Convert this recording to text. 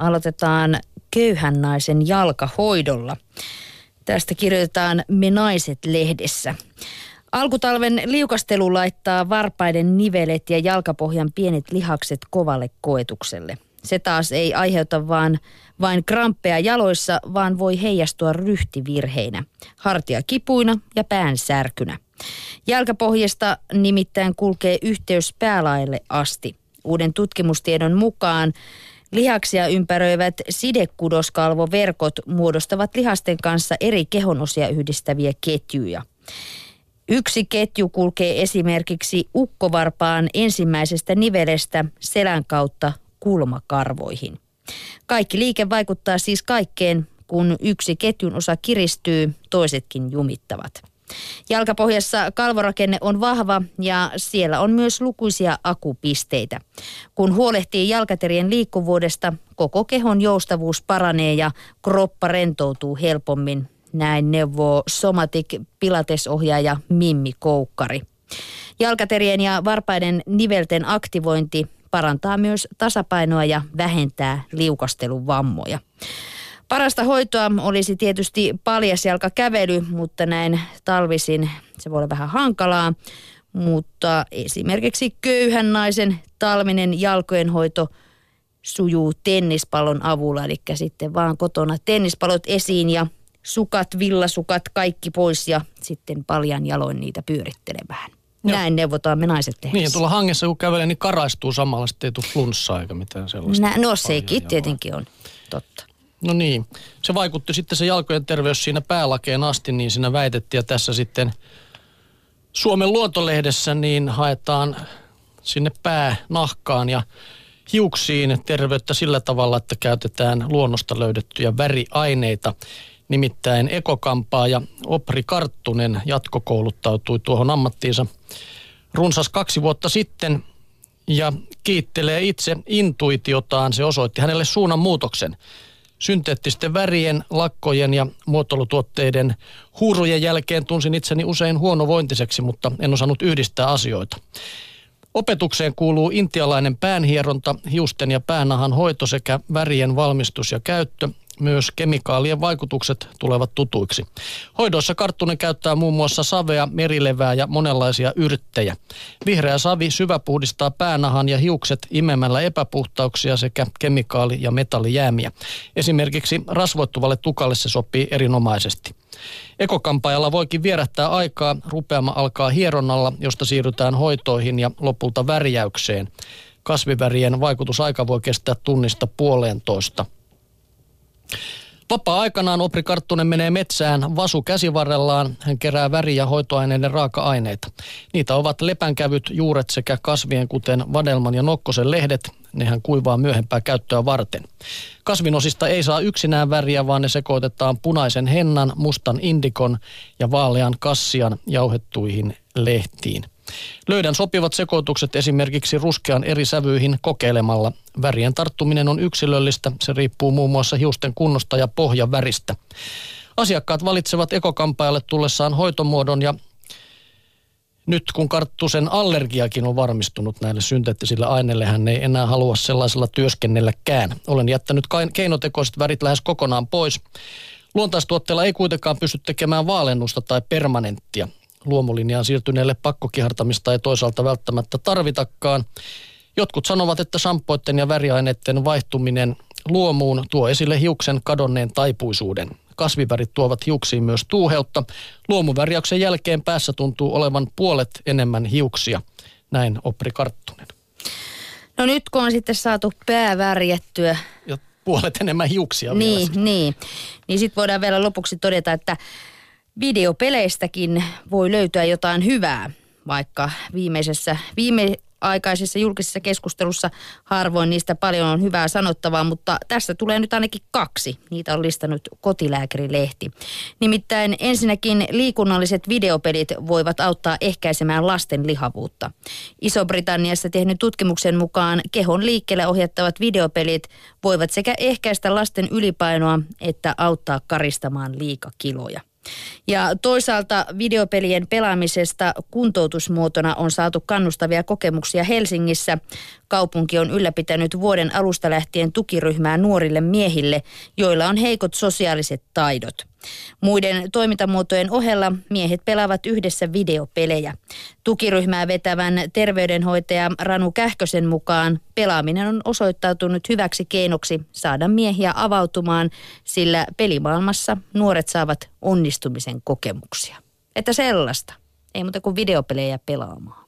aloitetaan köyhän naisen jalkahoidolla. Tästä kirjoitetaan Me naiset-lehdessä. Alkutalven liukastelu laittaa varpaiden nivelet ja jalkapohjan pienet lihakset kovalle koetukselle. Se taas ei aiheuta vaan vain kramppeja jaloissa, vaan voi heijastua ryhtivirheinä, hartia kipuina ja pään särkynä. Jalkapohjasta nimittäin kulkee yhteys päälaille asti. Uuden tutkimustiedon mukaan lihaksia ympäröivät sidekudoskalvoverkot muodostavat lihasten kanssa eri kehonosia yhdistäviä ketjuja. Yksi ketju kulkee esimerkiksi ukkovarpaan ensimmäisestä nivelestä selän kautta kulmakarvoihin. Kaikki liike vaikuttaa siis kaikkeen, kun yksi ketjun osa kiristyy, toisetkin jumittavat. Jalkapohjassa kalvorakenne on vahva ja siellä on myös lukuisia akupisteitä. Kun huolehtii jalkaterien liikkuvuudesta, koko kehon joustavuus paranee ja kroppa rentoutuu helpommin. Näin neuvoo Somatic Pilates-ohjaaja Mimmi Koukkari. Jalkaterien ja varpaiden nivelten aktivointi parantaa myös tasapainoa ja vähentää liukastelun vammoja. Parasta hoitoa olisi tietysti paljasjalkakävely, mutta näin talvisin se voi olla vähän hankalaa. Mutta esimerkiksi köyhän naisen talvinen jalkojen hoito sujuu tennispallon avulla. Eli sitten vaan kotona tennispallot esiin ja sukat, villasukat, kaikki pois ja sitten paljan jaloin niitä pyörittelemään. Joo. Näin neuvotaan me naiset tehdä. Niin, tuolla hangessa kun kävelee, niin karaistuu samalla, sitten ei tule flunssaa eikä mitään sellaista. Nä, no sekin tietenkin on totta. No niin, se vaikutti sitten se jalkojen terveys siinä päälakeen asti, niin siinä väitettiin ja tässä sitten Suomen luontolehdessä niin haetaan sinne päänahkaan ja hiuksiin terveyttä sillä tavalla, että käytetään luonnosta löydettyjä väriaineita. Nimittäin ekokampaa ja Opri Karttunen jatkokouluttautui tuohon ammattiinsa runsas kaksi vuotta sitten ja kiittelee itse intuitiotaan. Se osoitti hänelle suunnan muutoksen synteettisten värien, lakkojen ja muotoilutuotteiden huurujen jälkeen tunsin itseni usein huonovointiseksi, mutta en osannut yhdistää asioita. Opetukseen kuuluu intialainen päänhieronta, hiusten ja päänahan hoito sekä värien valmistus ja käyttö, myös kemikaalien vaikutukset tulevat tutuiksi. Hoidossa Karttunen käyttää muun muassa savea, merilevää ja monenlaisia yrttejä. Vihreä savi syväpuhdistaa päänahan ja hiukset imemällä epäpuhtauksia sekä kemikaali- ja metallijäämiä. Esimerkiksi rasvoittuvalle tukalle se sopii erinomaisesti. Ekokampaajalla voikin vierähtää aikaa, rupeama alkaa hieronnalla, josta siirrytään hoitoihin ja lopulta värjäykseen. Kasvivärien vaikutusaika voi kestää tunnista puoleentoista. Vapaa-aikanaan Opri Karttunen menee metsään vasu käsivarrellaan. Hän kerää väri- ja hoitoaineiden raaka-aineita. Niitä ovat lepänkävyt, juuret sekä kasvien kuten vadelman ja nokkosen lehdet. Nehän kuivaa myöhempää käyttöä varten. Kasvinosista ei saa yksinään väriä, vaan ne sekoitetaan punaisen hennan, mustan indikon ja vaalean kassian jauhettuihin lehtiin. Löydän sopivat sekoitukset esimerkiksi ruskean eri sävyihin kokeilemalla. Värien tarttuminen on yksilöllistä. Se riippuu muun muassa hiusten kunnosta ja pohjan väristä. Asiakkaat valitsevat ekokampaajalle tullessaan hoitomuodon ja nyt kun karttusen allergiakin on varmistunut näille synteettisille aineille, hän ei enää halua sellaisella työskennelläkään. Olen jättänyt keinotekoiset värit lähes kokonaan pois. Luontaistuotteella ei kuitenkaan pysty tekemään vaalennusta tai permanenttia luomulinjaan siirtyneelle pakkokihartamista ei toisaalta välttämättä tarvitakaan. Jotkut sanovat, että sampoitten ja väriaineiden vaihtuminen luomuun tuo esille hiuksen kadonneen taipuisuuden. Kasvivärit tuovat hiuksiin myös tuuheutta. Luomuvärjäyksen jälkeen päässä tuntuu olevan puolet enemmän hiuksia. Näin Opri Karttunen. No nyt kun on sitten saatu pää värjättyä. Ja puolet enemmän hiuksia Niin, vielä niin. Niin sitten voidaan vielä lopuksi todeta, että videopeleistäkin voi löytyä jotain hyvää, vaikka viimeisessä, viime, aikaisessa julkisessa keskustelussa harvoin niistä paljon on hyvää sanottavaa, mutta tässä tulee nyt ainakin kaksi. Niitä on listannut kotilääkärilehti. Nimittäin ensinnäkin liikunnalliset videopelit voivat auttaa ehkäisemään lasten lihavuutta. Iso-Britanniassa tehnyt tutkimuksen mukaan kehon liikkeelle ohjattavat videopelit voivat sekä ehkäistä lasten ylipainoa että auttaa karistamaan liikakiloja. Ja toisaalta videopelien pelaamisesta kuntoutusmuotona on saatu kannustavia kokemuksia Helsingissä. Kaupunki on ylläpitänyt vuoden alusta lähtien tukiryhmää nuorille miehille, joilla on heikot sosiaaliset taidot. Muiden toimintamuotojen ohella miehet pelaavat yhdessä videopelejä. Tukiryhmää vetävän terveydenhoitaja Ranu Kähkösen mukaan pelaaminen on osoittautunut hyväksi keinoksi saada miehiä avautumaan, sillä pelimaailmassa nuoret saavat onnistumisen kokemuksia. Että sellaista. Ei muuta kuin videopelejä pelaamaan.